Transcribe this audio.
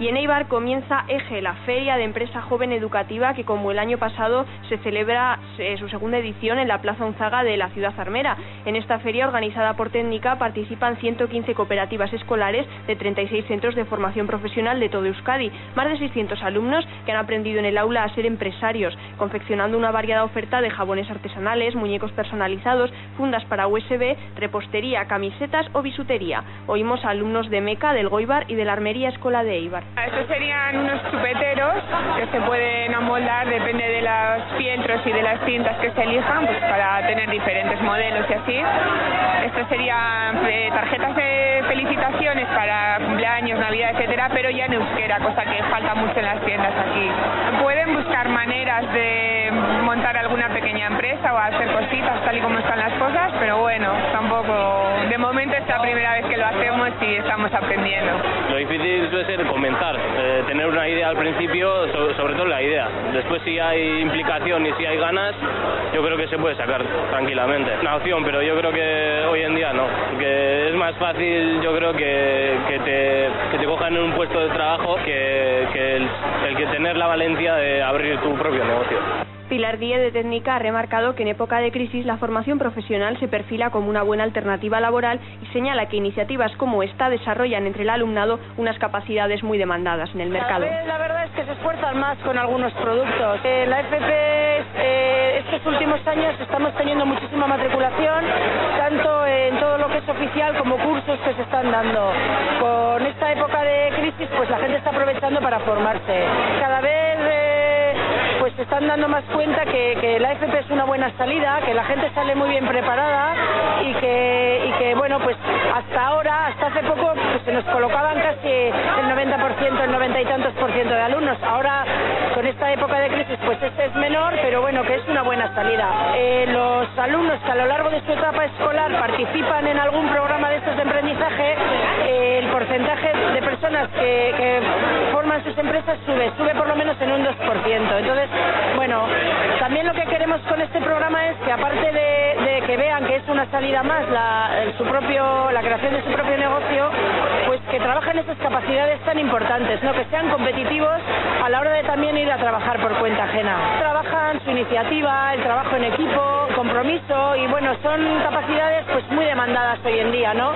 Y en Eibar comienza EGE, la Feria de Empresa Joven Educativa, que como el año pasado se celebra su segunda edición en la Plaza Unzaga de la ciudad armera. En esta feria organizada por Técnica participan 115 cooperativas escolares de 36 centros de formación profesional de todo Euskadi, más de 600 alumnos que han aprendido en el aula a ser empresarios, confeccionando una variada oferta de jabones artesanales, muñecos personalizados, fundas para USB, repostería, camisetas o bisutería. Oímos a alumnos de MECA, del Goibar y de la Armería Escola de Eibar. Estos serían unos chupeteros que se pueden amoldar, depende de los fieltros y de las cintas que se elijan, pues para tener diferentes modelos y así. Estos serían eh, tarjetas de felicitaciones para cumpleaños, Navidad, etcétera, pero ya en euskera, cosa que falta mucho en las tiendas aquí. Pueden buscar maneras de montar alguna pequeña empresa o hacer cositas tal y como están las cosas, pero bueno, tampoco. De momento es la primera vez que lo hacemos y estamos aprendiendo. Lo difícil suele ser comentar, eh, tener una idea al principio, sobre, todo la idea. Después si hay implicación y si hay ganas, yo creo que se puede sacar tranquilamente. Una opción, pero yo creo que hoy en día no, porque es más fácil yo creo que, que, te, que cojan en un puesto de trabajo que, que el, el que tener la valentía de abrir tu propio negocio. Pilar Díez de Técnica ha remarcado que en época de crisis la formación profesional se perfila como una buena alternativa laboral y señala que iniciativas como esta desarrollan entre el alumnado unas capacidades muy demandadas en el mercado. La verdad es que se esfuerzan más con algunos productos. Eh, la FP eh, estos últimos años estamos teniendo muchísima matriculación, tanto en todo lo que es oficial como cursos que se están dando. Con esta época de crisis, pues la gente está aprovechando para formarse. Cada vez se están dando más cuenta que, que, la FP es una buena salida, que la gente sale muy bien preparada y que, y que bueno, pues hasta ahora, hasta hace poco, pues se nos colocaban casi el 90%, el 90 y tantos por ciento de alumnos. Ahora, con esta época de crisis, pues este es menor, pero bueno, que es una buena salida. Eh, los alumnos que a lo largo de su etapa escolar participan en algún programa de estos de emprendizaje, eh, el porcentaje de personas que empresas sube, sube por lo menos en un 2%. Entonces, bueno, también lo que queremos con este programa es que aparte de, de que vean que es una salida más la, su propio, la creación de su propio negocio, pues que trabajen esas capacidades tan importantes, ¿no? que sean competitivos a la hora de también ir a trabajar por cuenta ajena. Trabajan su iniciativa, el trabajo en equipo, compromiso y bueno, son capacidades pues muy demandadas hoy en día, ¿no?